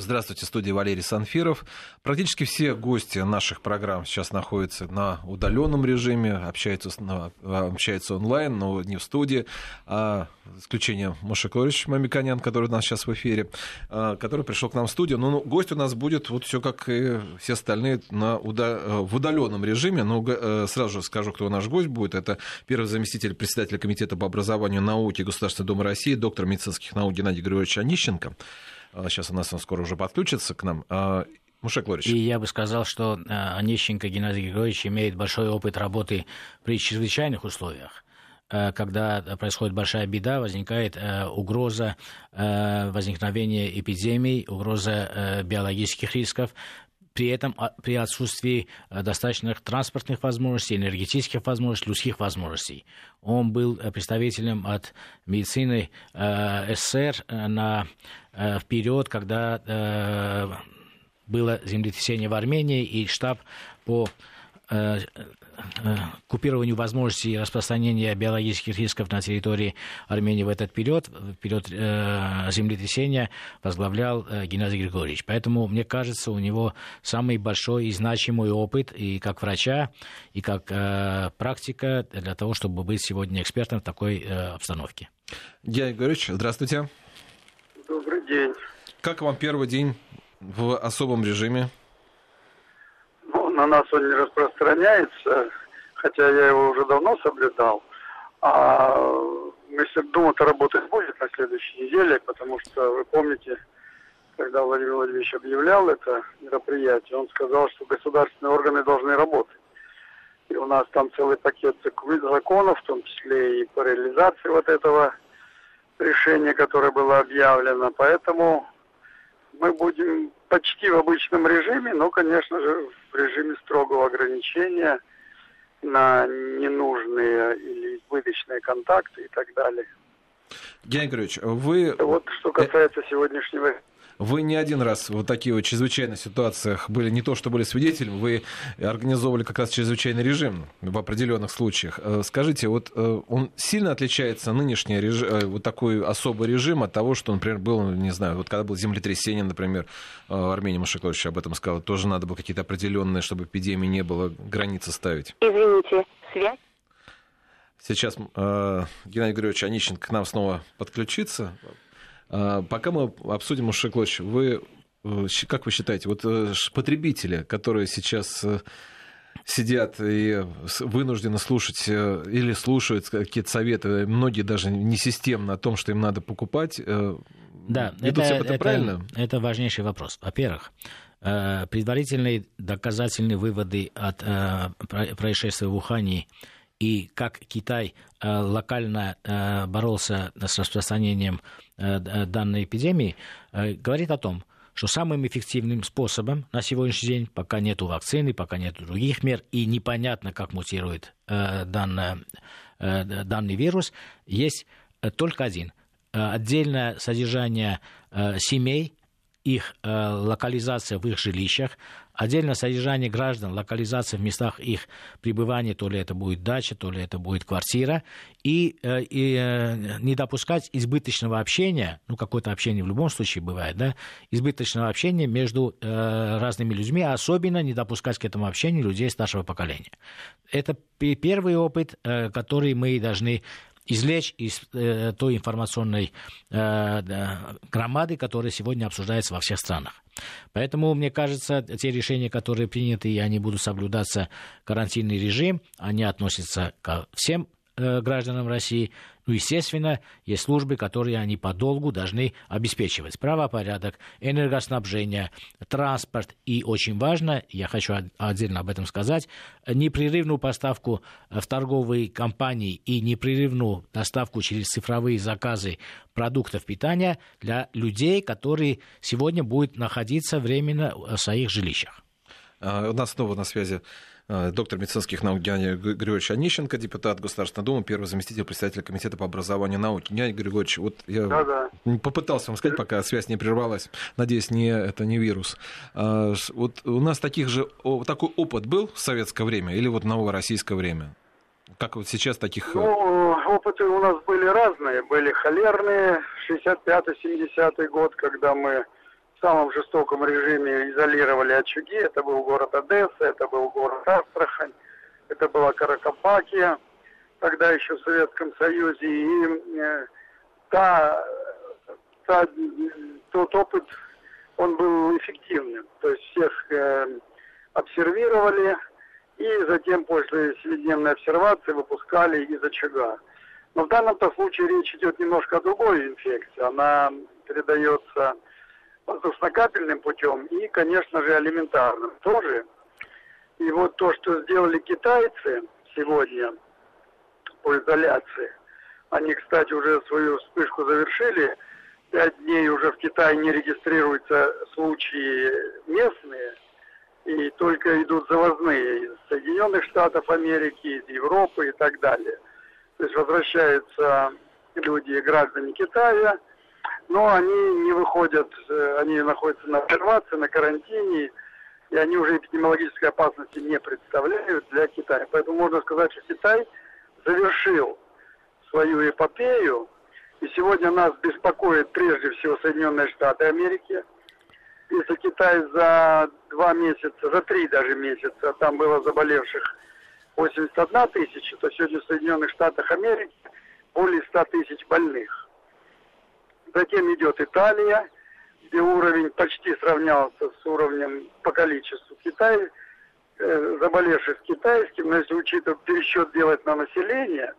Здравствуйте, студия Валерий Санфиров. Практически все гости наших программ сейчас находятся на удаленном режиме, общаются, на, общаются онлайн, но не в студии. А, исключение Моша Клорич Мамиканян, который у нас сейчас в эфире, а, который пришел к нам в студию. Но ну, гость у нас будет вот все как и все остальные на уда- в удаленном режиме. Но э, сразу же скажу, кто наш гость будет. Это первый заместитель председателя Комитета по образованию, науке Государственной Думы России, доктор медицинских наук Геннадий Григорьевич Онищенко. Сейчас у нас он скоро уже подключится к нам. А, Мушек Лорич. И я бы сказал, что а, Онищенко Геннадий Григорьевич имеет большой опыт работы при чрезвычайных условиях а, когда происходит большая беда, возникает угроза возникновения эпидемий, угроза биологических рисков, при этом при отсутствии достаточных транспортных возможностей, энергетических возможностей, людских возможностей. Он был представителем от медицины СССР на Э, вперед, когда э, было землетрясение в Армении, и штаб по э, купированию возможностей распространения биологических рисков на территории Армении в этот период, в период землетрясения, возглавлял Геннадий Григорьевич. Поэтому, мне кажется, у него самый большой и значимый опыт и как врача, и как практика для того, чтобы быть сегодня экспертом в такой обстановке. Геннадий Григорьевич, здравствуйте. Добрый день. Как вам первый день в особом режиме? На нас он не распространяется, хотя я его уже давно соблюдал. А если думаю-то работать будет на следующей неделе, потому что вы помните, когда Владимир Владимирович объявлял это мероприятие, он сказал, что государственные органы должны работать. И у нас там целый пакет законов, в том числе и по реализации вот этого решение, которое было объявлено. Поэтому мы будем почти в обычном режиме, но, конечно же, в режиме строгого ограничения на ненужные или избыточные контакты и так далее. Геннадий Григорьевич, вы... Вот что касается сегодняшнего вы не один раз в вот таких вот чрезвычайных ситуациях были, не то что были свидетелем, вы организовывали как раз чрезвычайный режим в определенных случаях. Э, скажите, вот э, он сильно отличается, нынешний режим, э, вот такой особый режим от того, что, например, был, не знаю, вот когда было землетрясение, например, Армений Машикович об этом сказал, тоже надо было какие-то определенные, чтобы эпидемии не было, границы ставить. Извините, связь? Сейчас э, Геннадий Григорьевич Онищенко к нам снова подключится. А, пока мы обсудим, Мушеклович, вы э, как вы считаете, вот э, потребители, которые сейчас э, сидят и вынуждены слушать или слушают какие-то советы, многие даже не системно о том, что им надо покупать, да, это, это, это правильно? Это важнейший вопрос. Во-первых, предварительные доказательные выводы от происшествия в Ухане и как Китай локально боролся с распространением Э, данной эпидемии, э, говорит о том, что самым эффективным способом на сегодняшний день, пока нет вакцины, пока нет других мер, и непонятно, как мутирует э, данный, данный вирус, есть только один. Отдельное содержание семей, их локализация в их жилищах, Отдельно содержание граждан, локализация в местах их пребывания, то ли это будет дача, то ли это будет квартира, и, э, и э, не допускать избыточного общения, ну, какое-то общение в любом случае бывает, да, избыточного общения между э, разными людьми, а особенно не допускать к этому общению людей старшего поколения. Это первый опыт, э, который мы должны извлечь из э, той информационной э, громады, которая сегодня обсуждается во всех странах. Поэтому, мне кажется, те решения, которые приняты, и они будут соблюдаться карантинный режим, они относятся ко всем Э, гражданам России. Ну, естественно, есть службы, которые они подолгу должны обеспечивать. Правопорядок, энергоснабжение, транспорт. И очень важно, я хочу отдельно об этом сказать, непрерывную поставку в торговые компании и непрерывную доставку через цифровые заказы продуктов питания для людей, которые сегодня будут находиться временно в своих жилищах. А, у нас снова на связи Э, доктор медицинских наук Геннадий Григорьевич Онищенко, депутат Государственной Думы, первый заместитель председателя Комитета по образованию и науке. Геннадий Григорьевич, вот я да -да. попытался вам сказать, пока связь не прервалась, надеюсь, не, это не вирус. А, вот у нас таких же, такой опыт был в советское время или вот новое российское время? Как вот сейчас таких... Э, ну, опыты у нас были разные. Были холерные, 65-70 год, когда мы в самом жестоком режиме изолировали очаги. Это был город Одесса, это был город Астрахань, это была Каракапакия, тогда еще в Советском Союзе. И э, та, та, тот опыт, он был эффективным. То есть всех э, обсервировали, и затем после семидневной обсервации выпускали из очага. Но в данном-то случае речь идет немножко о другой инфекции. Она передается воздушно-капельным путем и, конечно же, элементарным тоже. И вот то, что сделали китайцы сегодня по изоляции, они, кстати, уже свою вспышку завершили, пять дней уже в Китае не регистрируются случаи местные, и только идут завозные из Соединенных Штатов Америки, из Европы и так далее. То есть возвращаются люди, граждане Китая, но они не выходят, э, они находятся на обсервации, на карантине, и они уже эпидемиологической опасности не представляют для Китая. Поэтому можно сказать, что Китай завершил свою эпопею, и сегодня нас беспокоит прежде всего Соединенные Штаты Америки. Если Китай за два месяца, за три даже месяца, там было заболевших 81 тысяча, то сегодня в Соединенных Штатах Америки более 100 тысяч больных. Затем идет Италия, где уровень почти сравнялся с уровнем по количеству Китая, э, заболевших китайским, но если учитывать пересчет делать на население,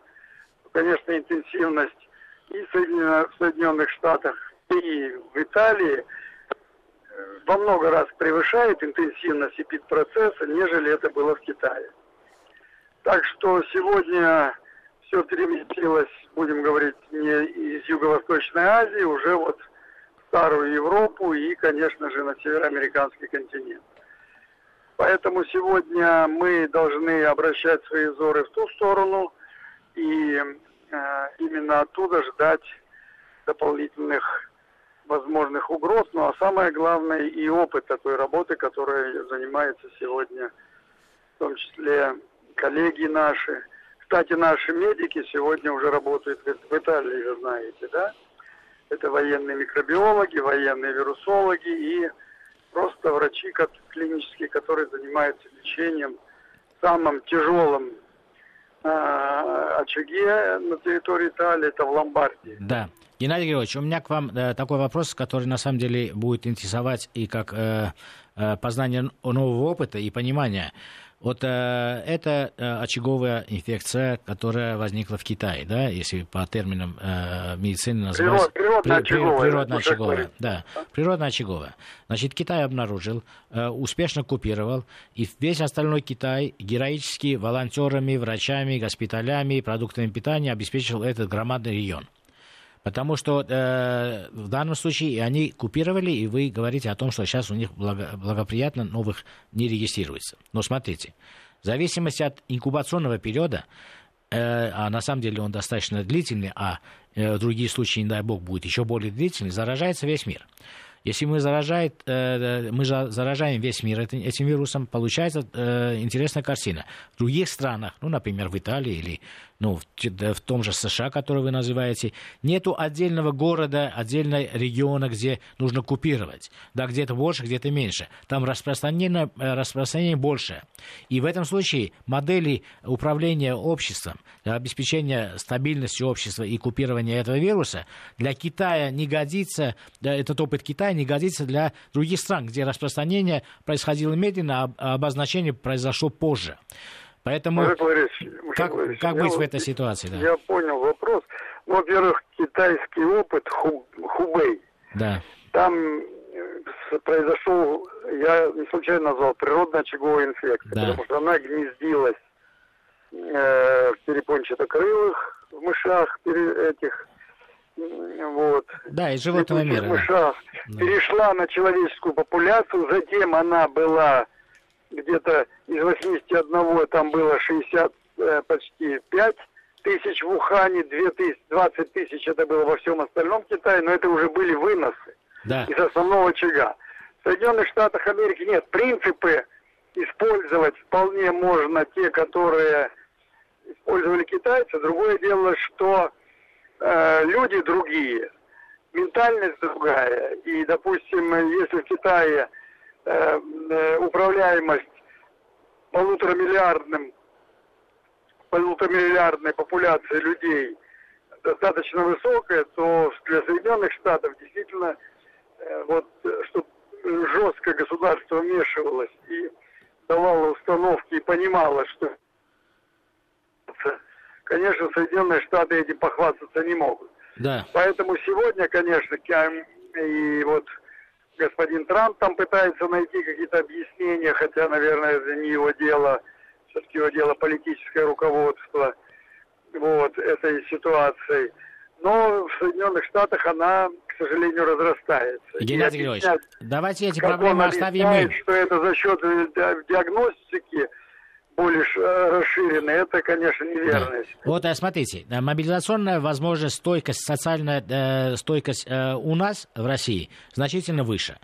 то, конечно, интенсивность и в Соединенных Штатах, и в Италии э, во много раз превышает интенсивность эпидпроцесса, нежели это было в Китае. Так что сегодня все переместилось, будем говорить, не из Юго-Восточной Азии, уже вот в Старую Европу и, конечно же, на североамериканский континент. Поэтому сегодня мы должны обращать свои взоры в ту сторону и э, именно оттуда ждать дополнительных возможных угроз, ну а самое главное и опыт такой работы, которой занимается сегодня в том числе коллеги наши, кстати, наши медики сегодня уже работают в Италии, вы знаете, да? Это военные микробиологи, военные вирусологи и просто врачи клинические, которые занимаются лечением в самом тяжелом э, очаге на территории Италии, это в Ломбардии. Да. Геннадий Григорьевич, у меня к вам э, такой вопрос, который на самом деле будет интересовать и как э, э, познание нового опыта и понимания. Вот э, это э, очаговая инфекция, которая возникла в Китае, да, если по терминам э, медицины. Природ, природно-очаговая. Природно-очаговая, да. Природно-очаговая. Значит, Китай обнаружил, э, успешно купировал, и весь остальной Китай героически волонтерами, врачами, госпиталями, продуктами питания обеспечил этот громадный регион. Потому что э, в данном случае они купировали, и вы говорите о том, что сейчас у них благо, благоприятно новых не регистрируется. Но смотрите, в зависимости от инкубационного периода, э, а на самом деле он достаточно длительный, а э, другие случаи, не дай бог, будут еще более длительный, заражается весь мир. Если мы, заражает, э, мы заражаем весь мир этим вирусом, получается э, интересная картина. В других странах, ну, например, в Италии или ну, в, в том же США, который вы называете, нету отдельного города, отдельного региона, где нужно купировать. Да, где-то больше, где-то меньше. Там распространение, э, распространение больше. И в этом случае модели управления обществом, обеспечения стабильности общества и купирования этого вируса для Китая не годится, этот опыт Китая не годится для других стран, где распространение происходило медленно, а обозначение произошло позже. Поэтому как, как быть в этой ситуации? Да? Я понял вопрос. Ну, во-первых, китайский опыт Ху, Хубей. Да. Там э, произошел, я не случайно назвал, природная очаговая инфекция, да. потому что она гнездилась э, в перепончатокрылых, в мышах этих, вот. Да, из животного мира. Мышах, да. Перешла на человеческую популяцию, затем она была где-то из 81 там было 60, э, почти 5 тысяч в Ухане, 2 тысяч, 20 тысяч это было во всем остальном Китае, но это уже были выносы да. из основного очага. В Соединенных Штатах Америки нет. Принципы использовать вполне можно те, которые использовали китайцы. Другое дело, что э, люди другие. ментальность другая. И, допустим, если в Китае управляемость полуторамиллиардным, полуторамиллиардной популяции людей достаточно высокая, то для Соединенных Штатов действительно вот чтобы жестко государство вмешивалось и давало установки и понимало, что конечно, Соединенные Штаты этим похвастаться не могут. Да. Поэтому сегодня, конечно, и вот господин Трамп там пытается найти какие-то объяснения, хотя, наверное, это не его дело, все-таки его дело политическое руководство вот, этой ситуацией. Но в Соединенных Штатах она, к сожалению, разрастается. Геннадий Григорьевич, давайте эти проблемы оставим мы. что это за счет э, диагностики, более э, расширенной, это, конечно, неверность. Да. Вот, э, смотрите, мобилизационная возможность, стойкость, социальная э, стойкость э, у нас в России значительно выше.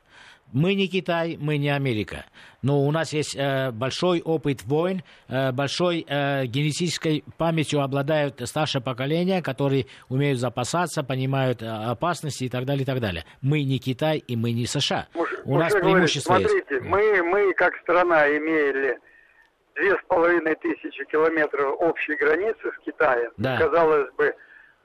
Мы не Китай, мы не Америка. Но у нас есть э, большой опыт войн, э, большой э, генетической памятью обладают старшее поколение, которые умеют запасаться, понимают э, опасности и так далее, и так далее. Мы не Китай и мы не США. Муж, у нас преимущество говорит, смотрите, есть. Мы, мы как страна имели две с половиной тысячи километров общей границы с Китаем. Да. Казалось бы,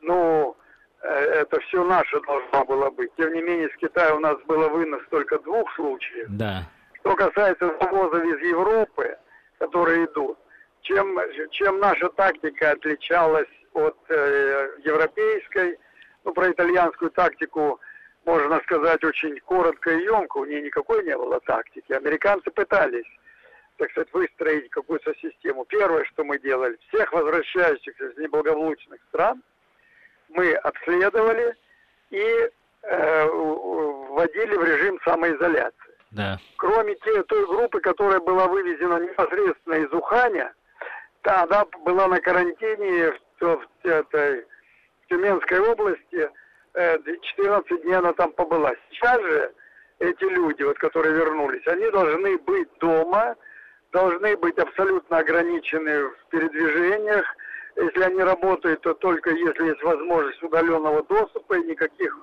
ну, э, это все наше должно было быть. Тем не менее, с Китая у нас было вынос только двух случаев. Да. Что касается завозов из Европы, которые идут, чем, чем наша тактика отличалась от э, европейской, ну, про итальянскую тактику можно сказать очень коротко и емко, у нее никакой не было тактики. Американцы пытались так сказать, выстроить какую-то систему. Первое, что мы делали, всех возвращающихся из неблагополучных стран мы обследовали и э, вводили в режим самоизоляции. Да. Кроме те, той группы, которая была вывезена непосредственно из Уханя, та, она была на карантине в, в, в этой в Тюменской области, 14 э, дней она там побыла. Сейчас же эти люди, вот, которые вернулись, они должны быть дома, должны быть абсолютно ограничены в передвижениях. Если они работают, то только если есть возможность удаленного доступа и никаких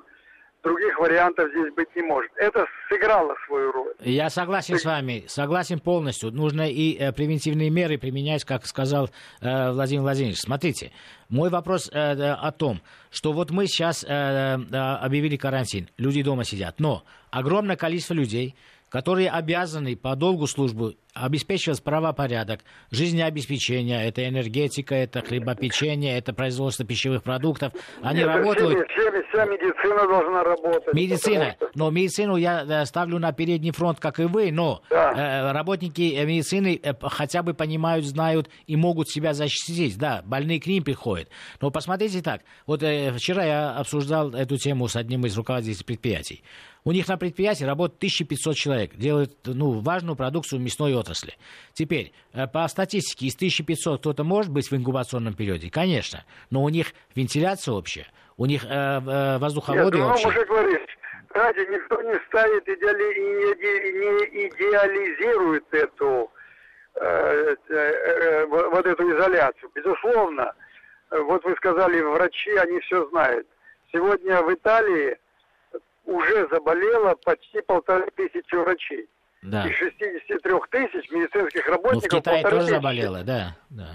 других вариантов здесь быть не может. Это сыграло свою роль. Я согласен Ты... с вами, согласен полностью. Нужно и э, превентивные меры применять, как сказал э, Владимир Владимирович. Смотрите, мой вопрос э, э о том, что вот мы сейчас э, э, объявили карантин, люди дома сидят, но огромное количество людей, которые обязаны по долгу службы обеспечивать правопорядок, жизнеобеспечение, это энергетика, это хлебопечение, это производство пищевых продуктов. Они Нет, работают... Все, все, вся медицина должна работать. Медицина. Что... Но медицину я э, ставлю на передний фронт, как и вы, но да. э, работники э, медицины хотя бы понимают, знают и могут себя защитить. Да, больные к ним приходят. Но посмотрите так. Вот вчера я обсуждал эту тему с одним из руководителей предприятий. У них на предприятии работает 1500 человек, делают ну, важную продукцию мясной отрасли. Теперь, э, по статистике, из 1500 кто-то может быть в инкубационном периоде? Конечно. Но у них вентиляция общая, у них э, э, воздуховоды Нет, общие. уже говоришь, ради никто не ставит идеали, не идеализирует эту э, э, э, вот эту изоляцию. Безусловно, вот вы сказали, врачи, они все знают. Сегодня в Италии уже заболело почти полторы тысячи врачей. Да. Из 63 тысяч медицинских работников... Ну, в Китае тоже тысячи. заболело, да, да.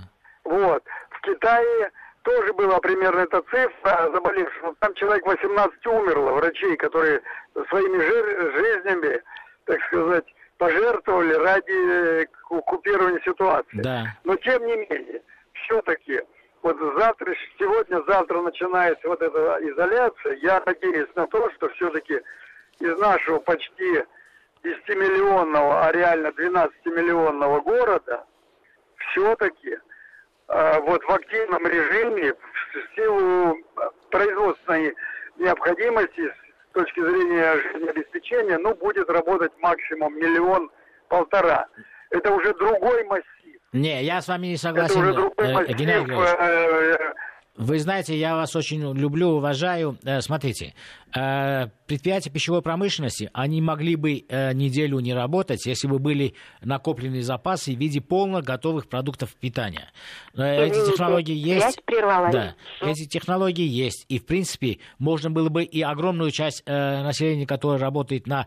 Вот. В Китае тоже была примерно эта цифра заболевших. Там человек 18 умерло, врачей, которые своими жизнями, так сказать, пожертвовали ради купирования ситуации. Да. Но тем не менее, все-таки вот завтра, сегодня, завтра начинается вот эта изоляция. Я надеюсь на то, что все-таки из нашего почти 10-миллионного, а реально 12-миллионного города все-таки э, вот в активном режиме в силу производственной необходимости с точки зрения жизнеобеспечения, ну, будет работать максимум миллион-полтора. Это уже другой массив не, я с вами не согласен. Это уже другой э, массив, э, Вы знаете, я вас очень люблю, уважаю. Э, смотрите, э, предприятия пищевой промышленности, они могли бы э, неделю не работать, если бы были накоплены запасы в виде полно готовых продуктов питания. Эти технологии есть. Да, эти технологии есть. И, в принципе, можно было бы и огромную часть населения, которое работает на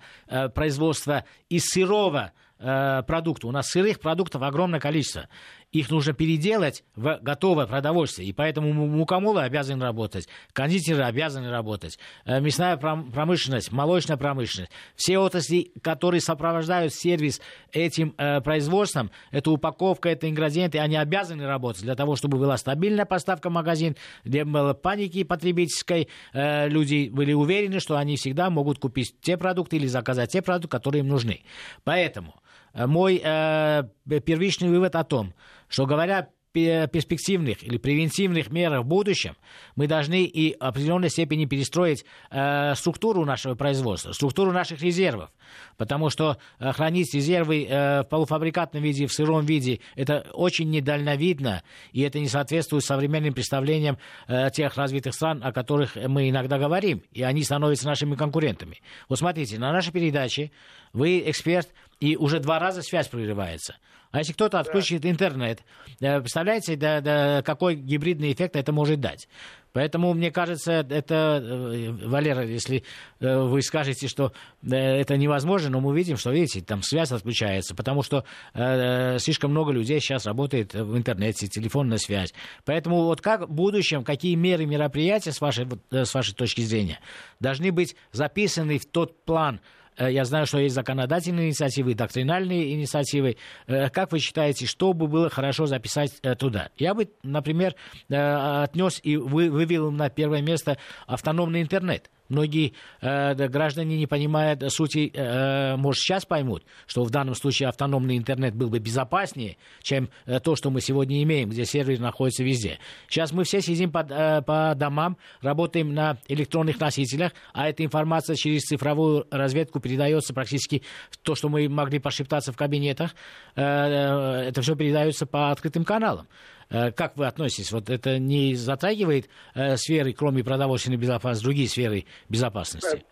производство из сырого продукта. У нас сырых продуктов огромное количество их нужно переделать в готовое продовольствие. И поэтому мукомолы обязаны работать, кондитеры обязаны работать, э, мясная промышленность, молочная промышленность. Все отрасли, которые сопровождают сервис этим э, производством, это упаковка, это ингредиенты, они обязаны работать для того, чтобы была стабильная поставка в магазин, где было паники потребительской, э, люди были уверены, что они всегда могут купить те продукты или заказать те продукты, которые им нужны. Поэтому Э, мой э, первичный вывод о том, что говоря перспективных или превентивных мерах в будущем, мы должны и в определенной степени перестроить э, структуру нашего производства, структуру наших резервов. Потому что э, хранить резервы э, в полуфабрикатном виде, в сыром виде, это очень недальновидно, и это не соответствует современным представлениям э, тех развитых стран, о которых мы иногда говорим, и они становятся нашими конкурентами. Вот смотрите, на нашей передаче вы эксперт, и уже два раза связь прерывается. А если кто-то отключит да. интернет, э, представляете, да, да, какой гибридный эффект это может дать? Поэтому, мне кажется, это, э, Валера, если э, вы скажете, что это невозможно, но мы видим, что, видите, там связь отключается, потому что э, слишком много людей сейчас работает в интернете, телефонная связь. Поэтому вот как в будущем, какие меры, мероприятия, с вашей, с вашей точки зрения, должны быть записаны в тот план, я знаю, что есть законодательные инициативы, доктринальные инициативы. Э, как вы считаете, что бы было хорошо записать э, туда? Я бы, например, отнес и вывел на первое место автономный интернет. Многие э, граждане не понимают сути, э, может, сейчас поймут, что в данном случае автономный интернет был бы безопаснее, чем э, то, что мы сегодня имеем, где сервер находится везде. Сейчас мы все сидим по, э, по домам, работаем на электронных носителях, а эта информация через цифровую разведку передается практически то, что мы могли пошептаться в кабинетах, э, э это все передается по открытым каналам. Э, как вы относитесь? Вот это не затрагивает э, сферы, кроме продовольственной безопасности, другие сферы безопасности?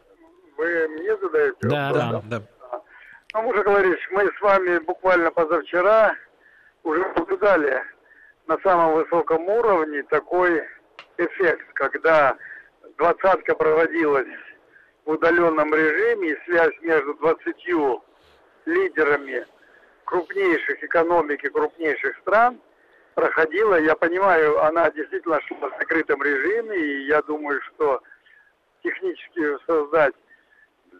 Вы мне задаете да, вопрос? Да, да. Ну, Муша говоришь, мы с вами буквально позавчера уже наблюдали на самом высоком уровне такой эффект, когда двадцатка проводилась в удаленном режиме, и связь между двадцатью лидерами крупнейших экономик и крупнейших стран – проходила. Я понимаю, она действительно шла в закрытом режиме, и я думаю, что технически создать э,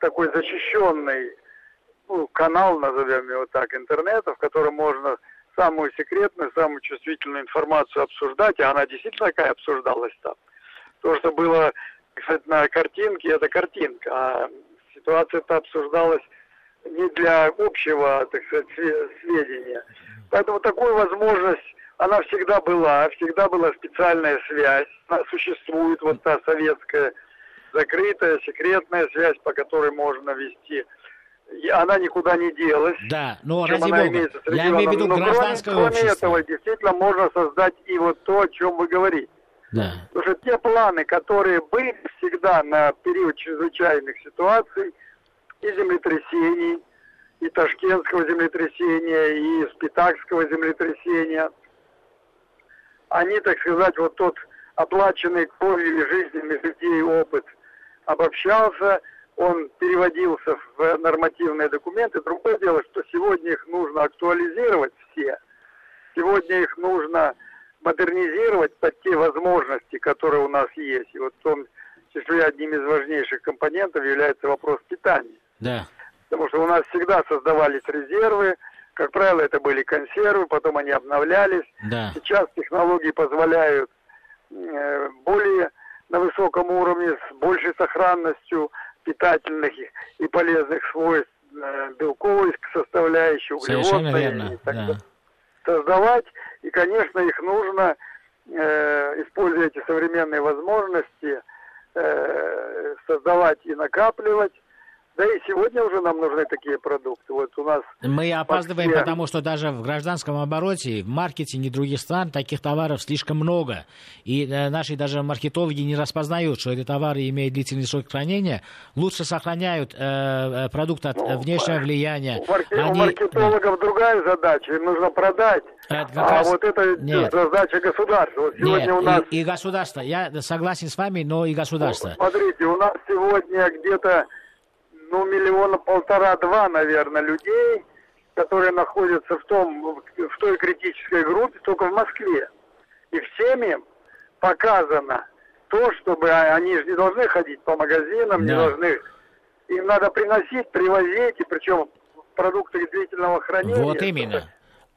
такой защищенный ну, канал, назовем его так, интернета, в котором можно самую секретную, самую чувствительную информацию обсуждать, а она действительно такая обсуждалась там. То, что было, кстати, на картинке, это картинка, а ситуация-то обсуждалась не для общего, так сказать, сведения. Поэтому такую возможность, она всегда была, всегда была специальная связь, она существует, вот та советская закрытая, секретная связь, по которой можно вести и она никуда не делась. Да, но ради бога, я имею в виду но гражданское кроме. Кроме этого, действительно можно создать и вот то, о чем вы говорите. Да. Потому что те планы, которые были всегда на период чрезвычайных ситуаций, и землетрясений, и Ташкентского землетрясения, и Спитакского землетрясения. Они, так сказать, вот тот оплаченный кровью и жизнями людей опыт обобщался, он переводился в нормативные документы. Другое дело, что сегодня их нужно актуализировать все. Сегодня их нужно модернизировать под те возможности, которые у нас есть. И вот в том числе одним из важнейших компонентов является вопрос питания. Да. Потому что у нас всегда создавались резервы, как правило, это были консервы, потом они обновлялись. Да. Сейчас технологии позволяют э, более на высоком уровне, с большей сохранностью питательных и полезных свойств э, белковой составляющей, углеводной. Да. Создавать, и, конечно, их нужно, э, используя эти современные возможности, э, создавать и накапливать, Да и сегодня уже нам нужны такие продукты. Вот у нас Мы опаздываем, Москве... потому что даже в гражданском обороте, в маркетинге других стран таких товаров слишком много. И э, наши даже маркетологи не распознают, что эти товары имеют длительный срок хранения. Лучше сохраняют э, э продукт от ну, внешнего влияния. У, марки... Они... у маркетологов да. другая задача. Им нужно продать. Это а раз... вот это Нет. задача государства. Вот сегодня Нет, у нас... и, и государство. Я согласен с вами, но и государство. Ну, смотрите, у нас сегодня где-то ну, миллиона полтора-два, наверное, людей, которые находятся в, том, в той критической группе, только в Москве. И всем им показано то, чтобы а, они же не должны ходить по магазинам, да. не должны... Им надо приносить, привозить, и причем продукты длительного хранения. Вот именно.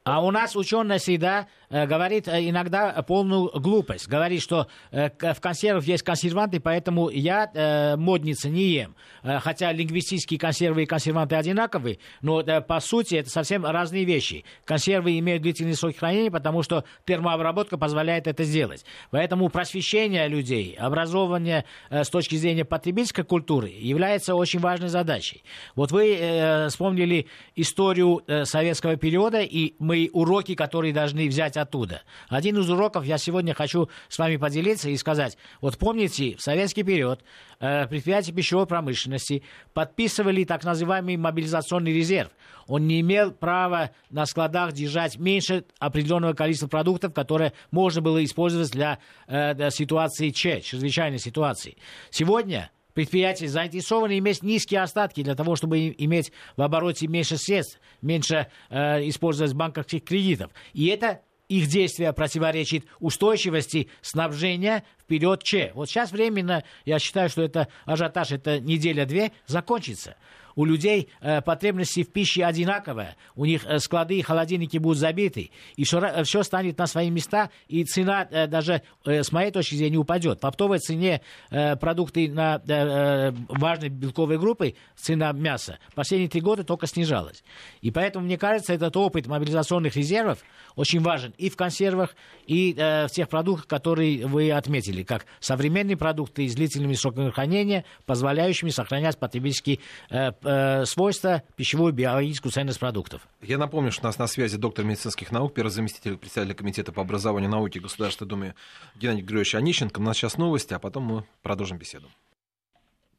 А у нас ученая всегда говорит э, иногда полную глупость. Говорит, что э, в консервах есть консерванты, поэтому я э, модница не ем. Э, хотя лингвистические консервы и консерванты одинаковые, но э, по сути это совсем разные вещи. Консервы имеют длительный срок хранения, потому что термообработка позволяет это сделать. Поэтому просвещение людей, образование э, с точки зрения потребительской культуры является очень важной задачей. Вот вы э, вспомнили историю э, советского периода, и мы уроки, которые должны взять оттуда. Один из уроков я сегодня хочу с вами поделиться и сказать. Вот помните, в советский период э, предприятия пищевой промышленности подписывали так называемый мобилизационный резерв. Он не имел права на складах держать меньше определенного количества продуктов, которые можно было использовать для, э, для ситуации Ч, чрезвычайной ситуации. Сегодня предприятия заинтересованы иметь низкие остатки для того, чтобы иметь в обороте меньше средств, меньше э, использовать банковских кредитов. И это их действие противоречит устойчивости снабжения вперед Че. Вот сейчас временно, я считаю, что это ажиотаж, это неделя-две, закончится у людей э, потребности в пище одинаковые, у них э, склады и холодильники будут забиты, и все, все станет на свои места, и цена э, даже, э, с моей точки зрения, упадет. По оптовой цене э, продукты на э, э, важной белковой группы, цена мяса, последние три года только снижалась. И поэтому, мне кажется, этот опыт мобилизационных резервов очень важен и в консервах, и э, в тех продуктах, которые вы отметили, как современные продукты с длительными сроками хранения, позволяющими сохранять потребительские э, э, свойства пищевую биологическую ценность продуктов. Я напомню, что у нас на связи доктор медицинских наук, первый заместитель председателя комитета по образованию и науке Государственной Думы Геннадий Григорьевич Онищенко. У нас сейчас новости, а потом мы продолжим беседу.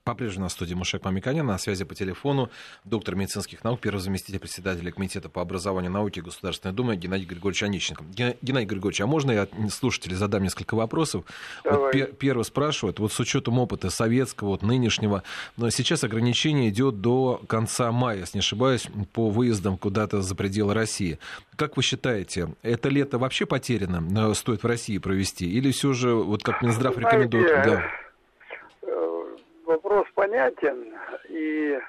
По-прежнему на студии Мушек Мамиканян, на связи по телефону доктор медицинских наук, первый заместитель председателя Комитета по образованию и науке Государственной Думы Геннадий Григорьевич Онищенко. Геннадий Григорьевич, а можно я слушателей задам несколько вопросов? Вот пер- первый спрашивает, вот с учетом опыта советского, вот нынешнего, но сейчас ограничение идет до конца мая, если не ошибаюсь, по выездам куда-то за пределы России. Как вы считаете, это лето вообще потеряно, э, стоит в России провести, или все же, вот как Минздрав рекомендует... Да вопрос понятен, и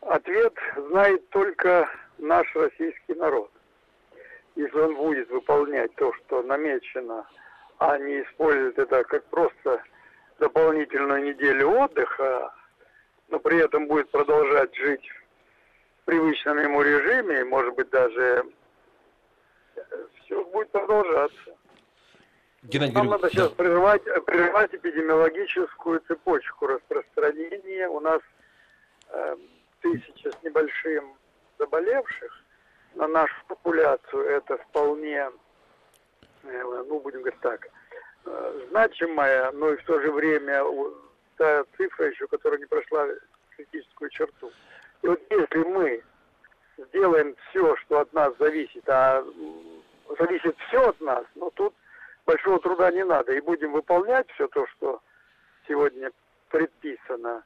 ответ знает только наш российский народ. Если он будет выполнять то, что намечено, а не использовать это как просто дополнительную неделю отдыха, но при этом будет продолжать жить в привычном ему режиме, может быть, даже все будет продолжаться. Геннадий Нам надо сейчас да. прервать, прервать эпидемиологическую цепочку распространения. У нас э, тысяча с небольшим заболевших. На нашу популяцию это вполне, э, ну, будем говорить так, э, значимая, но и в то же время та цифра еще, которая не прошла критическую черту. И вот если мы сделаем все, что от нас зависит, а зависит все от нас, но тут большого труда не надо. И будем выполнять все то, что сегодня предписано.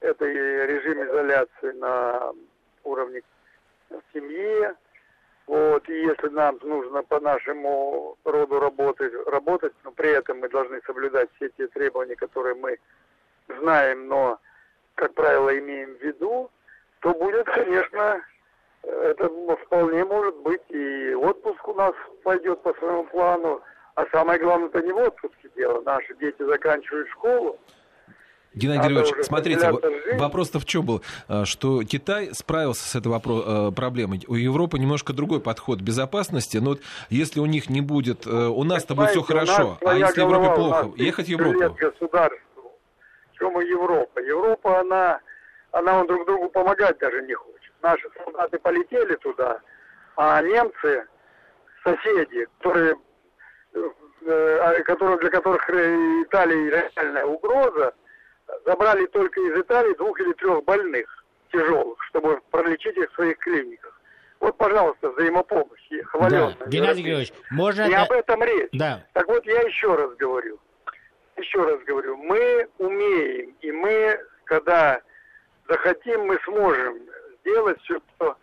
Это и режим изоляции на уровне семьи. Вот, и если нам нужно по нашему роду работать, работать, но при этом мы должны соблюдать все те требования, которые мы знаем, но, как правило, имеем в виду, то будет, конечно, это вполне может быть и отпуск у нас пойдет по своему плану, а самое главное, это не в отпуске дело. Наши дети заканчивают школу. Геннадий Григорьевич, смотрите, вопрос-то в чем был, а, что Китай справился с этой вопрос, а, проблемой. У Европы немножко другой подход безопасности, но вот если у них не будет, э, у нас-то будет все хорошо, а если голова, Европе плохо, ехать в Европу? государству. Чем и Европа? Европа, она она он друг другу помогать даже не хочет. Наши солдаты полетели туда, а немцы, соседи, э, которые, для которых Италия реальная угроза, забрали только из Италии двух или трех больных тяжелых, чтобы пролечить их в своих клиниках. Вот, пожалуйста, взаимопомощь. Хваленная. Да. Геннадий Георгиевич, можно... Не об этом речь. Да. Так вот, я еще раз говорю. Еще раз говорю. Мы умеем, и мы, когда захотим, мы сможем сделать все, что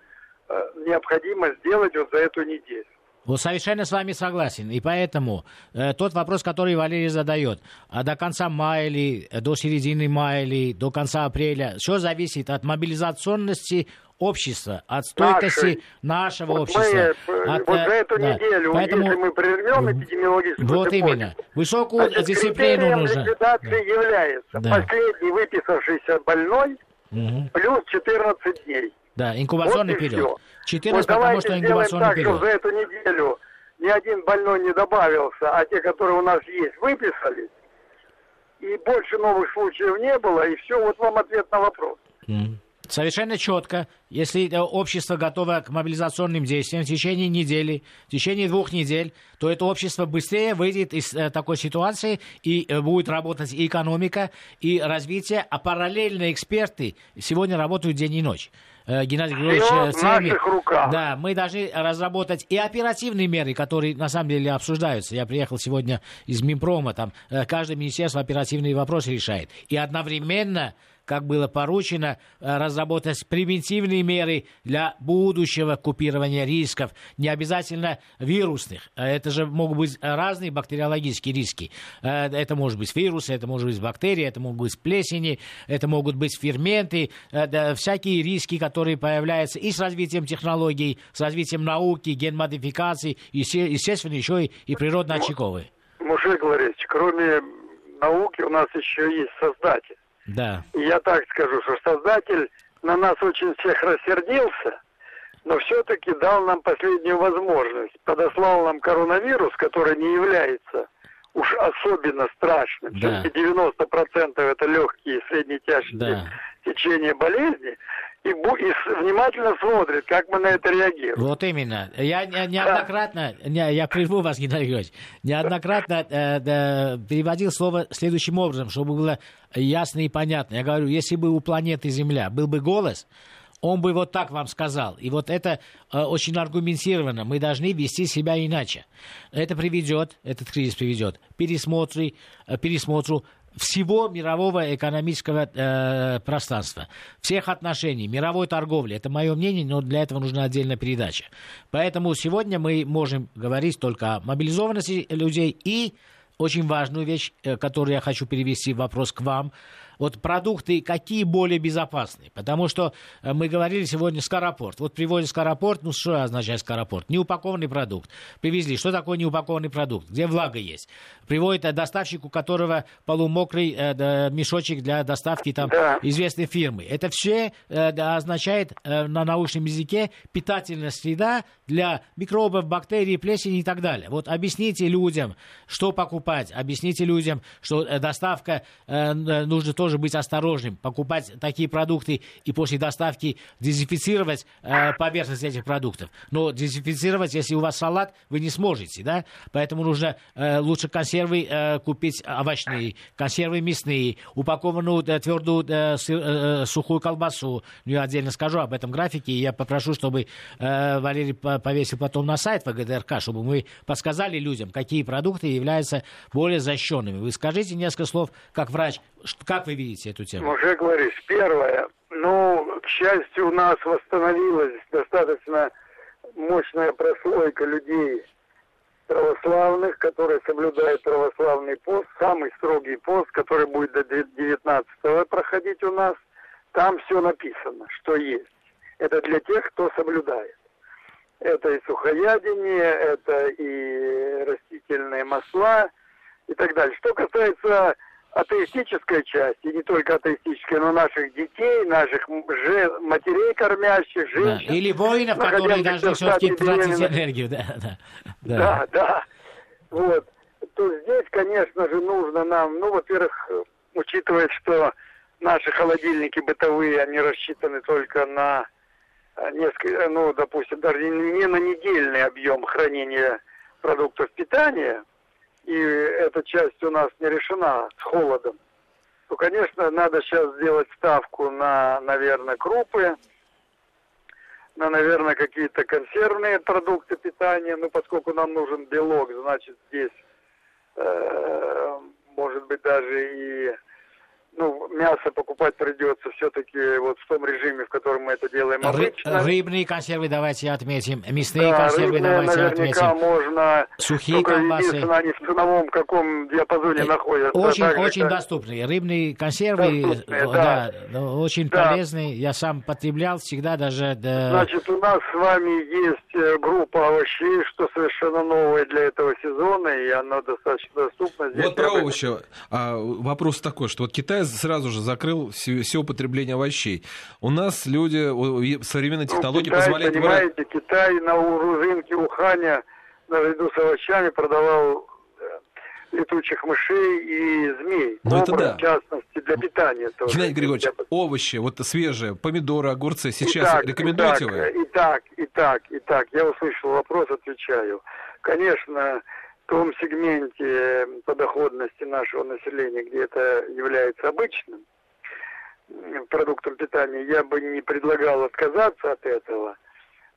э, необходимо сделать вот за эту неделю. Вот совершенно с вами согласен. И поэтому э, тот вопрос, который Валерий задает, а до конца мая или до середины мая или до конца апреля, все зависит от мобилизационности общества, от стойкости Нашей. нашего вот общества. Мы, от, вот за эту да. неделю, Поэтому, если мы прервем эпидемиологическую Вот цепочку, именно. Высокую значит, дисциплину нужно. ликвидации да. является да. последний выписавшийся больной угу. плюс 14 дней. Да, инкубационный вот период. Все. 14, вот потому что инкубационный так, период. За эту неделю ни один больной не добавился, а те, которые у нас есть, выписались, и больше новых случаев не было, и все, вот вам ответ на вопрос. Mm. Совершенно четко. Если общество готово к мобилизационным действиям в течение недели, в течение двух недель, то это общество быстрее выйдет из э, такой ситуации и э, будет работать и экономика, и развитие, а параллельно эксперты сегодня работают день и ночь. Э, Геннадий Григорьевич, с вами, да, мы должны разработать и оперативные меры, которые на самом деле обсуждаются. Я приехал сегодня из Минпрома, там каждое министерство оперативные вопросы решает. И одновременно как было поручено, э, разработать превентивные меры для будущего купирования рисков, не обязательно вирусных. Э, это же могут быть разные бактериологические риски. Э, это может быть вирусы, это может быть бактерии, это могут быть плесени, это могут быть ферменты, всякие риски, которые появляются и с развитием технологий, с развитием науки, генмодификации, и, естественно, еще и, и природно-очаговые. Мужик Борисович, кроме науки у нас еще есть создатель. Да. Я так скажу, что создатель на нас очень всех рассердился, но все-таки дал нам последнюю возможность. Подослал нам коронавирус, который не является уж особенно страшным. Да. Все-таки 90% это легкие и среднетяжкие да. Течения болезни и, и внимательно смотрит, как мы на это реагируем. Вот именно. Я неоднократно, не, я прерву вас, Геннадий Григорьевич, неоднократно э, э, переводил слово следующим образом, чтобы было ясно и понятно. Я говорю, если бы у планеты Земля был бы голос, он бы вот так вам сказал. И вот это э, очень аргументированно. Мы должны вести себя иначе. Это приведет, этот кризис приведет к пересмотру, э, пересмотру всего мирового экономического э, пространства, всех отношений, мировой торговли. Это мое мнение, но для этого нужна отдельная передача. Поэтому сегодня мы можем говорить только о мобилизованности людей и очень важную вещь, э, которую я хочу перевести вопрос к вам – вот продукты какие более безопасные? Потому что э, мы говорили сегодня скоропорт. Вот привозят скоропорт, ну что означает скоропорт? Неупакованный продукт. Привезли. Что такое неупакованный продукт? Где влага есть? Приводит э, доставщик, у которого полумокрый э, мешочек для доставки там да. известной фирмы. Это все э, означает э, на научном языке питательная среда для микробов, бактерий, плесени и так далее. Вот объясните людям, что покупать. Объясните людям, что э, доставка э, нужно тоже тоже быть осторожным, покупать такие продукты и после доставки дезинфицировать э, поверхность этих продуктов. Но дезинфицировать, если у вас салат, вы не сможете, да? Поэтому нужно э, лучше консервы э, купить овощные, консервы мясные, упакованную э, твердую э, сыр, э, сухую колбасу. Ну, я отдельно скажу об этом графике, и я попрошу, чтобы э, Валерий повесил потом на сайт ВГДРК, чтобы мы подсказали людям, какие продукты являются более защищенными. Вы скажите несколько слов, как врач, как вы видите эту тему? Уже говоришь, первое, ну, к счастью, у нас восстановилась достаточно мощная прослойка людей православных, которые соблюдают православный пост, самый строгий пост, который будет до 19-го проходить у нас. Там все написано, что есть. Это для тех, кто соблюдает. Это и сухоядение, это и растительные масла и так далее. Что касается атеистическая часть, и не только атеистическая, но наших детей, наших же, матерей кормящих, женщин. Да. Или воинов, которые должны все-таки тратить энергию. Да, да, да. да, да. Вот. То здесь, конечно же, нужно нам, ну, во-первых, учитывая, что наши холодильники бытовые, они рассчитаны только на э, несколько, ну, допустим, даже не на недельный объем хранения продуктов питания, и эта часть у нас не решена с холодом, то, конечно, надо сейчас сделать ставку на, наверное, крупы, на, наверное, какие-то консервные продукты питания, ну, поскольку нам нужен белок, значит, здесь, э, может быть, даже и ну, мясо покупать придется все-таки вот в том режиме, в котором мы это делаем обычно. Рыбные консервы давайте отметим, мясные да, консервы рыбные, давайте наверняка отметим. можно, Сухие колбасы. они в ценовом каком диапазоне э, находятся. Очень, так очень как... доступные. Рыбные консервы, доступные, да, да. да, очень да. полезные. Я сам потреблял всегда даже... Да... Значит, у нас с вами есть э, группа овощей, что совершенно новое для этого сезона, и оно достаточно доступно. Здесь вот про овощи. А, вопрос такой, что вот Китай сразу же закрыл все, все употребление овощей. У нас люди, современные технологии ну, Китай, позволяют... понимаете, выбирать... Китай на рынке Уханя наряду с овощами продавал э, летучих мышей и змей. Ну, это да. В частности, для питания. Тоже. Геннадий Григорьевич, для... овощи, вот свежие, помидоры, огурцы, сейчас итак, рекомендуете итак, вы? Итак, итак, итак, я услышал вопрос, отвечаю. Конечно, том сегменте подоходности нашего населения, где это является обычным продуктом питания, я бы не предлагал отказаться от этого,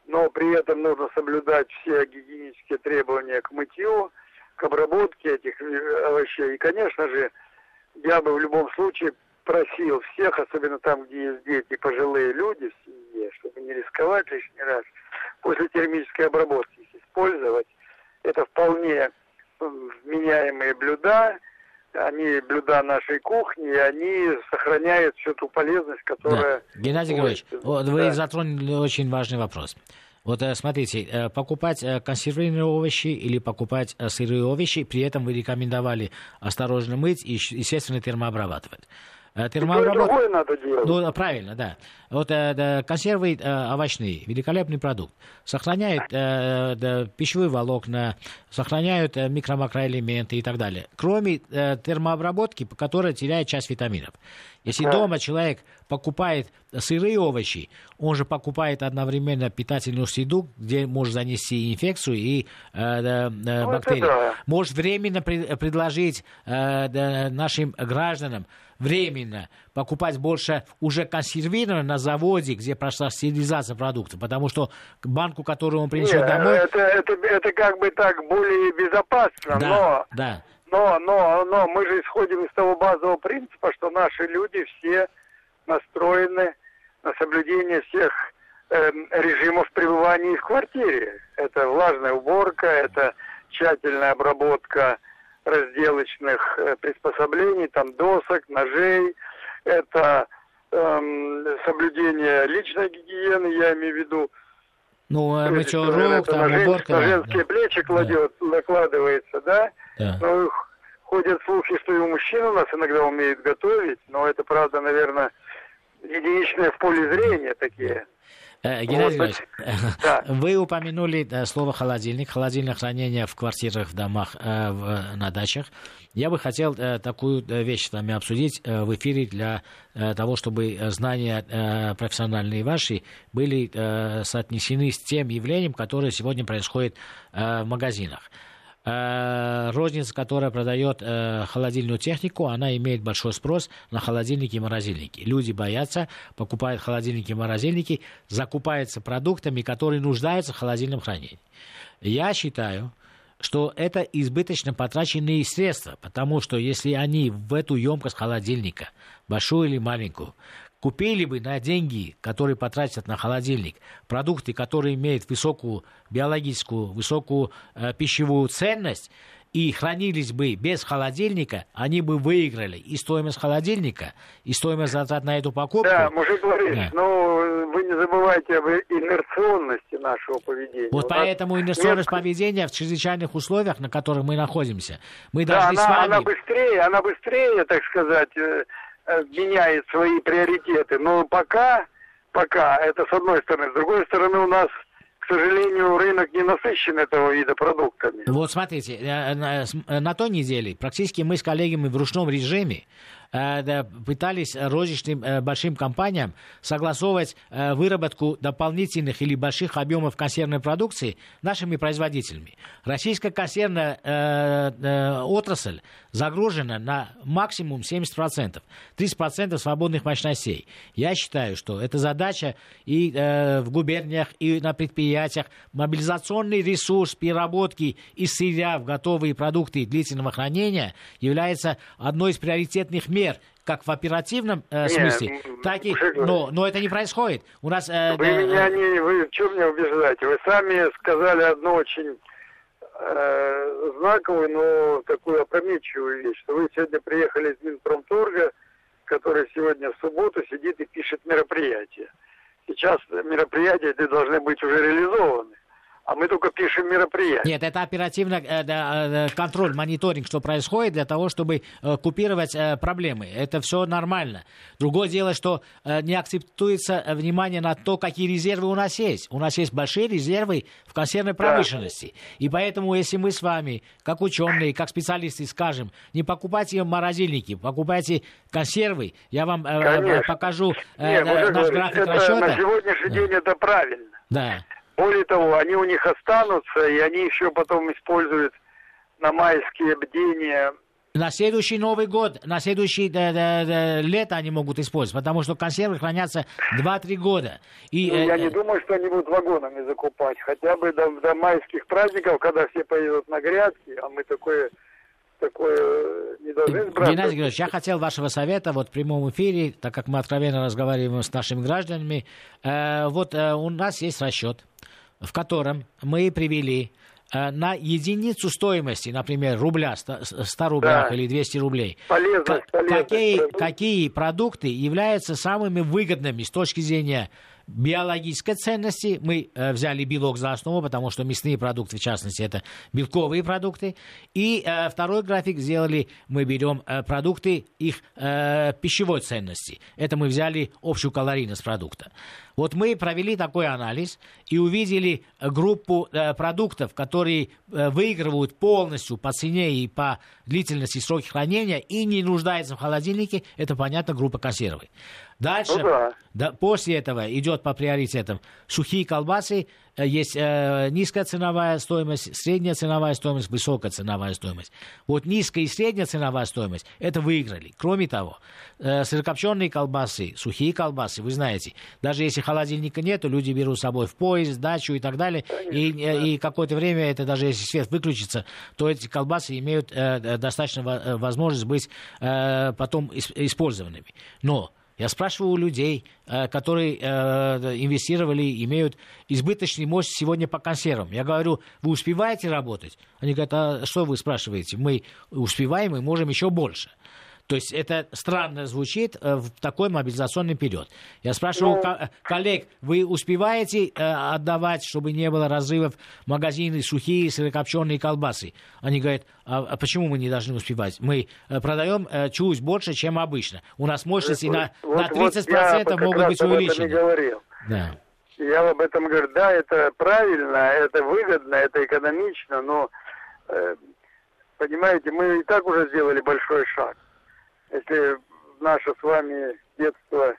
но при этом нужно соблюдать все гигиенические требования к мытью, к обработке этих овощей. И, конечно же, я бы в любом случае просил всех, особенно там, где есть дети, пожилые люди в семье, чтобы не рисковать лишний раз, после термической обработки использовать. Это вполне вменяемые блюда, они блюда нашей кухни, и они сохраняют всю ту полезность, которая... Да. Геннадий Григорьевич, вот вы да. затронули очень важный вопрос. Вот э, смотрите, э, покупать э, консервированные овощи или покупать сырые овощи, при этом вы рекомендовали осторожно мыть и, естественно, термообрабатывать. Э, термообработка... надо делать. Ну, правильно, да. Вот э, консервы э, овощные, великолепный продукт. Сохраняют э, да, пищевые волокна, сохраняют э, микро-макроэлементы и так далее. Кроме э, термообработки, которая теряет часть витаминов. Если да. дома человек покупает сырые овощи, он же покупает одновременно питательную среду, где может занести инфекцию и э, э, ну, бактерии. Да. Может временно при, предложить э, нашим гражданам временно покупать больше уже консервированного на заводе, где прошла стерилизация продукта, потому что банку, которую он принесет Нет, домой... Это, это, это как бы так более безопасно, да, но... Да. Но, но, но мы же исходим из того базового принципа, что наши люди все настроены на соблюдение всех э, режимов пребывания в квартире. Это влажная уборка, это тщательная обработка разделочных э, приспособлений, там досок, ножей, это эм, соблюдение личной гигиены, я имею в виду. Ну, а мочерук, там, на уборка. Женские да. плечи кладет, да. накладывается, да? Да. Ну, ходят слухи, что и у мужчин у нас иногда умеют готовить, но это, правда, наверное, единичные в поле зрения такие. Э, Геннадий Иванович, да. вы упомянули э, слово холодильник, холодильное хранение в квартирах, в домах, э, на дачах. Я бы хотел такую вещь с вами обсудить в эфире для того, чтобы знания профессиональные ваши были соотнесены с тем явлением, которое сегодня происходит в магазинах. Э, розница, которая продает э, холодильную технику, она имеет большой спрос на холодильники и морозильники. Люди боятся, покупают холодильники и морозильники, закупаются продуктами, которые нуждаются в холодильном хранении. Я считаю, что это избыточно потраченные средства, потому что если они в эту емкость холодильника, большую или маленькую, купили бы на деньги, которые потратят на холодильник, продукты, которые имеют высокую биологическую, высокую э, пищевую ценность, и хранились бы без холодильника, они бы выиграли и стоимость холодильника, и стоимость затрат на эту покупку. Да, мужик говорит, да. но вы не забывайте об инерционности нашего поведения. Вот У поэтому инерционность нет... поведения в чрезвычайных условиях, на которых мы находимся, мы да, должны она, с вами... она быстрее, она быстрее, так сказать, Э, меняет свои приоритеты. Но пока, пока это с одной стороны. С другой стороны у нас к сожалению, рынок не насыщен этого вида продуктами. Вот смотрите, э, на, на той неделе практически мы с коллегами в ручном режиме э, пытались розничным э, большим компаниям согласовывать э, выработку дополнительных или больших объемов консервной продукции нашими производителями. Российская консервная э, э, отрасль загружена на максимум 70%. 30% свободных мощностей. Я считаю, что эта задача и э, в губерниях, и на предприятиях. Мобилизационный ресурс переработки из сырья в готовые продукты длительного хранения является одной из приоритетных мер как в оперативном э, Нет, смысле, так и... Но, но это не происходит. У нас... Э, вы э, меня не... Вы чем меня убеждаете? Вы сами сказали одну очень э, знаковую, но такую опрометчивую вещь, что вы сегодня приехали из Минпромторга, который сегодня в субботу сидит и пишет мероприятия. Сейчас мероприятия эти должны быть уже реализованы а мы только пишем мероприятия. Нет, это оперативно э, э, контроль, мониторинг, что происходит для того, чтобы э, купировать э, проблемы. Это все нормально. Другое дело, что э, не акцептуется внимание на то, какие резервы у нас есть. У нас есть большие резервы в консервной промышленности. Да. И поэтому, если мы с вами, как ученые, как специалисты, скажем, не покупайте морозильники, покупайте консервы, я вам э, покажу э, Нет, наш график это, расчета. На сегодняшний день это правильно. Да. Более того, они у них останутся, и они еще потом используют на майские бдения на следующий Новый год, на следующий да, да, да, лето они могут использовать, потому что консервы хранятся 2-3 года. И, ну, я э, не думаю, что они будут вагонами закупать. Хотя бы до, до майских праздников, когда все поедут на грядки, а мы такое такое не должны сбрасывать. Геннадий Григорьевич, я хотел вашего совета вот в прямом эфире, так как мы откровенно разговариваем с нашими гражданами. Э, вот э, у нас есть расчет в котором мы привели э, на единицу стоимости, например, рубля, 100 рублях да. или 200 рублей, полезность, полезность, какие, какие продукты являются самыми выгодными с точки зрения биологической ценности. Мы э, взяли белок за основу, потому что мясные продукты, в частности, это белковые продукты. И э, второй график сделали, мы берем э, продукты их э, пищевой ценности. Это мы взяли общую калорийность продукта. Вот мы провели такой анализ и увидели группу э, продуктов, которые э, выигрывают полностью по цене и по длительности сроки хранения и не нуждаются в холодильнике. Это, понятно, группа консервы. Дальше, ну, да. Да, после этого идет по приоритетам сухие колбасы, э, есть э, низкая ценовая стоимость, средняя ценовая стоимость, высокая ценовая стоимость. Вот низкая и средняя ценовая стоимость, это выиграли. Кроме того, э, сырокопченые колбасы, сухие колбасы, вы знаете, даже если холодильника нет, люди берут с собой в поезд, дачу и так далее, Конечно, и, да. и какое-то время, это даже если свет выключится, то эти колбасы имеют э, достаточно э, возможность быть э, потом использованными. Но я спрашиваю у людей, э, которые э, инвестировали, имеют избыточный мощь сегодня по консервам. Я говорю, вы успеваете работать? Они говорят, а что вы спрашиваете? Мы успеваем и можем еще больше. То есть это странно звучит э, в такой мобилизационный период. Я спрашиваю ну... коллег, вы успеваете э, отдавать, чтобы не было разрывов магазины сухие сырокопченые колбасы? Они говорят, а, а почему мы не должны успевать? Мы э, продаем чуть больше, чем обычно. У нас мощности вот, на, вот, на 30% вот могут быть увеличены. Да. Я об этом говорю, да, это правильно, это выгодно, это экономично, но, э, понимаете, мы и так уже сделали большой шаг. Если наше с вами детство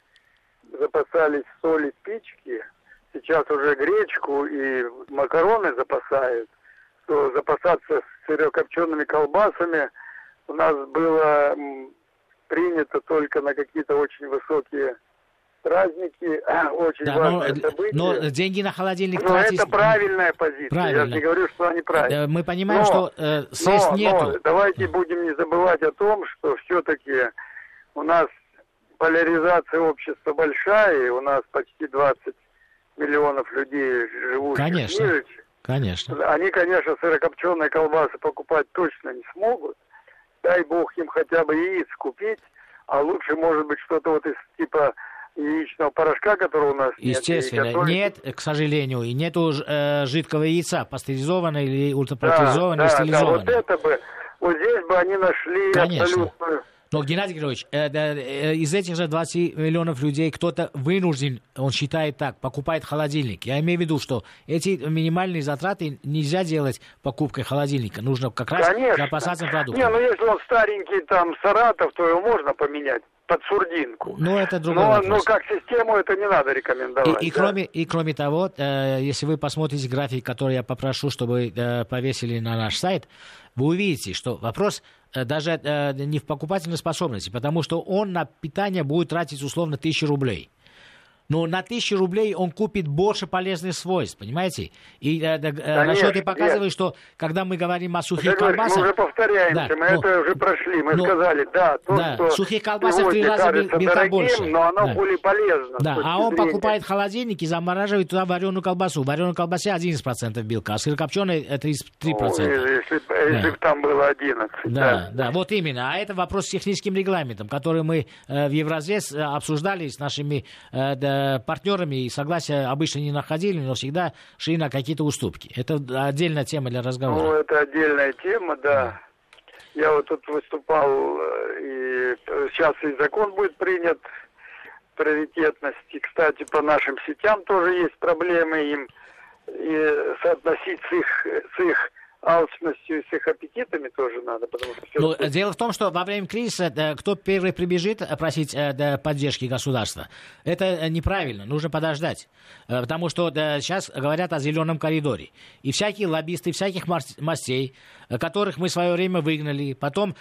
запасались соли, спички, сейчас уже гречку и макароны запасают, то запасаться сырокопчеными колбасами у нас было принято только на какие-то очень высокие праздники, очень да, важные но, события. Но деньги на холодильник но тратить... это правильная позиция. Правильно. Я не говорю, что они правильные. Мы понимаем, но, что э, средств но, нету. Но давайте будем не забывать о том, что все-таки у нас поляризация общества большая, и у нас почти 20 миллионов людей живут Конечно. в мире. Конечно. Они, конечно, сырокопченые колбасы покупать точно не смогут. Дай бог им хотя бы яиц купить, а лучше, может быть, что-то вот из типа яичного порошка, который у нас Естественно, нет. Естественно, нет, к сожалению, и нету э, жидкого яйца, пастеризованного или ультрапастеризованного, да, стерилизованного. Да, вот это бы, вот здесь бы они нашли Конечно. абсолютную Но, Геннадий Григорьевич, э, э, из этих же 20 миллионов людей кто-то вынужден, он считает так, покупает холодильник. Я имею в виду, что эти минимальные затраты нельзя делать покупкой холодильника. Нужно как раз Конечно. запасаться продуктами. Не, ну если он старенький, там, Саратов, то его можно поменять под сурдинку. Ну, это другой но, вопрос. но как систему это не надо рекомендовать. И, и, да. кроме, и кроме того, э, если вы посмотрите график, который я попрошу, чтобы э, повесили на наш сайт, вы увидите, что вопрос э, даже э, не в покупательной способности, потому что он на питание будет тратить условно тысячу рублей но на тысячу рублей он купит больше полезных свойств, понимаете? И э, э, расчеты показывают, нет. что когда мы говорим о сухих Говоришь, колбасах... Мы уже повторяемся, да, мы но, это уже прошли, мы но, сказали, да, то, да, что сухих колбасах три раза белка больше. но оно да. более полезно. Да, а он зрения. покупает холодильник и замораживает туда вареную колбасу. В вареной колбасе 11% белка, а сырокопченой 33%. Ой, если, да. если бы там было 11. Да, да, да, вот именно. А это вопрос с техническим регламентом, который мы э, в Евразес обсуждали с нашими э, да, партнерами и согласия обычно не находили, но всегда шли на какие-то уступки. Это отдельная тема для разговора. Ну, это отдельная тема, да. Я вот тут выступал, и сейчас и закон будет принят приоритетности. Кстати, по нашим сетям тоже есть проблемы им и соотносить с их, с их алчностью и с их аппетитами тоже надо, потому что... Ну, дело в том, что во время кризиса э, кто первый прибежит просить э, поддержки государства? Это э, неправильно, нужно подождать. Потому что сейчас говорят о зеленом коридоре. И всякие лоббисты всяких мастей, которых мы в свое время выгнали, потом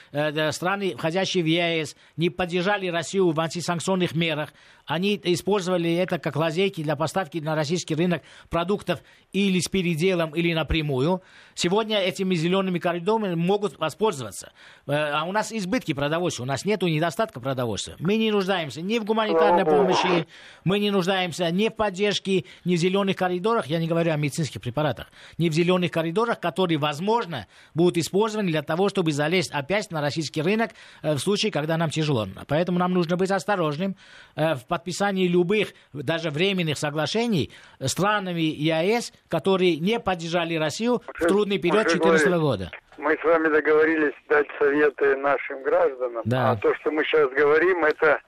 страны, входящие в ЕАЭС, не поддержали Россию в антисанкционных мерах, они использовали это как лазейки для поставки на российский рынок продуктов или с переделом, или напрямую. Сегодня этими зелеными коридорами могут воспользоваться. А у нас избытки продовольствия, у нас нет недостатка продовольствия. Мы не нуждаемся ни в гуманитарной помощи, мы не нуждаемся ни в поддержке, ни в зеленых коридорах, я не говорю о медицинских препаратах, ни в зеленых коридорах, которые, возможно, будут использованы для того, чтобы залезть опять на российский рынок в случае, когда нам тяжело. Поэтому нам нужно быть осторожным в подписании любых, даже временных соглашений странами ЕАЭС, которые не поддержали Россию в трудный период 2014 года. Мы с вами договорились дать советы нашим гражданам, да. а то, что мы сейчас говорим, это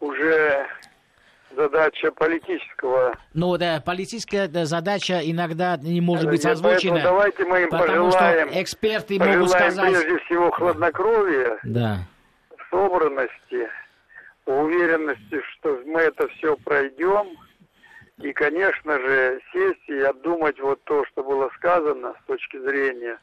уже задача политического. Ну да, политическая задача иногда не может быть озвучена. Поэтому давайте мы им потому пожелаем, что эксперты пожелаем могут сказать... прежде всего хладнокровия, да. собранности, уверенности, что мы это все пройдем. И, конечно же, сесть и обдумать вот то, что было сказано с точки зрения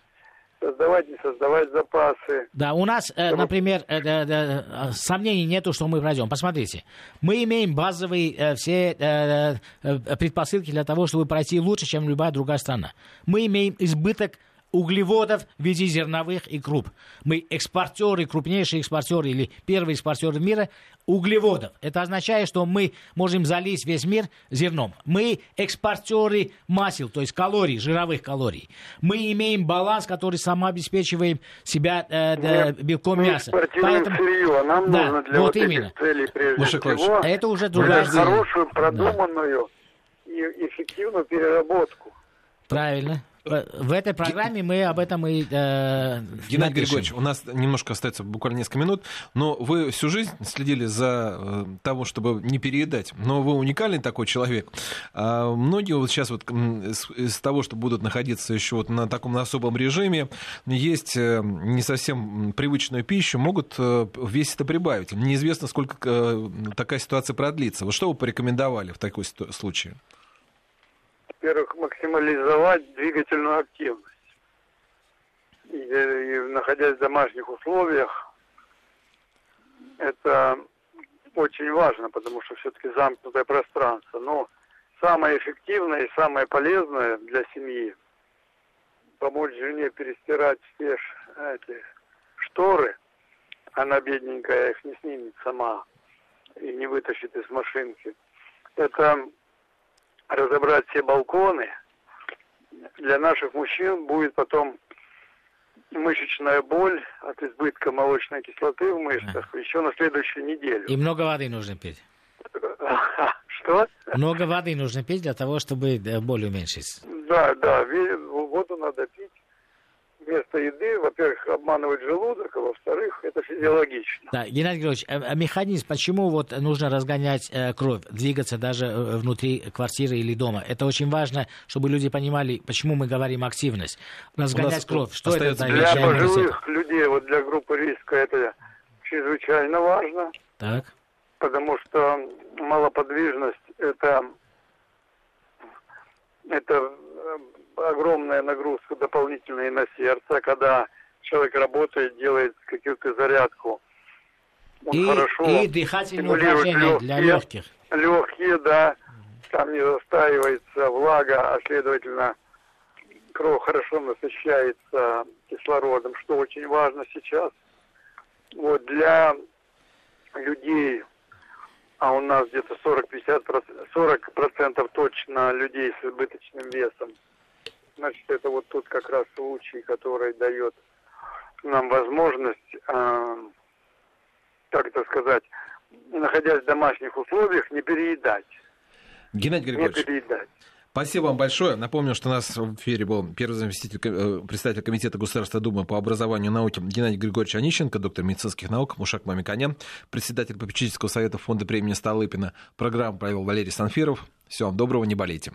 создавать, не создавать запасы. Да, у нас, э, например, э, э, сомнений нету, что мы пройдем. Посмотрите, мы имеем базовые э, все э, э, предпосылки для того, чтобы пройти лучше, чем любая другая страна. Мы имеем избыток углеводов в виде зерновых и круп. Мы экспортеры, крупнейшие экспортеры или первые экспортеры мира углеводов. Это означает, что мы можем залить весь мир зерном. Мы экспортеры масел, то есть калорий, жировых калорий. Мы имеем баланс, который самообеспечиваем себя э, э, белком мы мяса. Поэтому сырье, а нам да, нужно для вот вот именно. этих целей прежде Маша всего Это уже другая хорошую, продуманную да. и эффективную переработку. Правильно. В этой программе мы об этом и э, Геннадий напишем. Григорьевич, у нас немножко остается буквально несколько минут, но вы всю жизнь следили за э, того, чтобы не переедать. Но вы уникальный такой человек. А многие вот сейчас вот из, из того, что будут находиться еще вот на таком особом режиме, есть э, не совсем привычную пищу, могут э, весь это прибавить. Неизвестно, сколько э, такая ситуация продлится. Вот что вы порекомендовали в такой случае? Во-первых, максимализовать двигательную активность. И, и находясь в домашних условиях, это очень важно, потому что все-таки замкнутое пространство. Но самое эффективное и самое полезное для семьи помочь жене перестирать все эти шторы, она бедненькая их не снимет сама и не вытащит из машинки. Это разобрать все балконы, для наших мужчин будет потом мышечная боль от избытка молочной кислоты в мышцах да. еще на следующую неделю. И много воды нужно пить. Что? Много воды нужно пить для того, чтобы боль уменьшить. Да, да, воду надо пить. Вместо еды, во-первых, обманывает желудок, а во-вторых, это физиологично. Да, Геннадий Григорьевич, а, механизм, почему вот нужно разгонять э, кровь, двигаться даже внутри квартиры или дома? Это очень важно, чтобы люди понимали, почему мы говорим активность. Разгонять кровь, что это? Для пожилых людей, вот для группы риска это чрезвычайно важно. Так. Потому что малоподвижность это это огромная нагрузка дополнительная на сердце, когда человек работает, делает какую-то зарядку. Он и, хорошо и дыхательные упражнения для легких. Легкие, да. Там не застаивается влага, а следовательно кровь хорошо насыщается кислородом, что очень важно сейчас. Вот для людей, а у нас где-то 40-50%, 40% точно людей с избыточным весом, Значит, это вот тут как раз случай, который дает нам возможность, э, так это сказать, находясь в домашних условиях, не переедать. Геннадий Григорьевич, не переедать. Спасибо вам большое. Напомню, что у нас в эфире был первый заместитель э, председателя Комитета Государственной Думы по образованию и науке Геннадий Григорьевич Онищенко, доктор медицинских наук, Мушак Мамиканян, председатель попечительского совета фонда премии Столыпина. Программу провел Валерий Санфиров. Всего вам доброго, не болейте.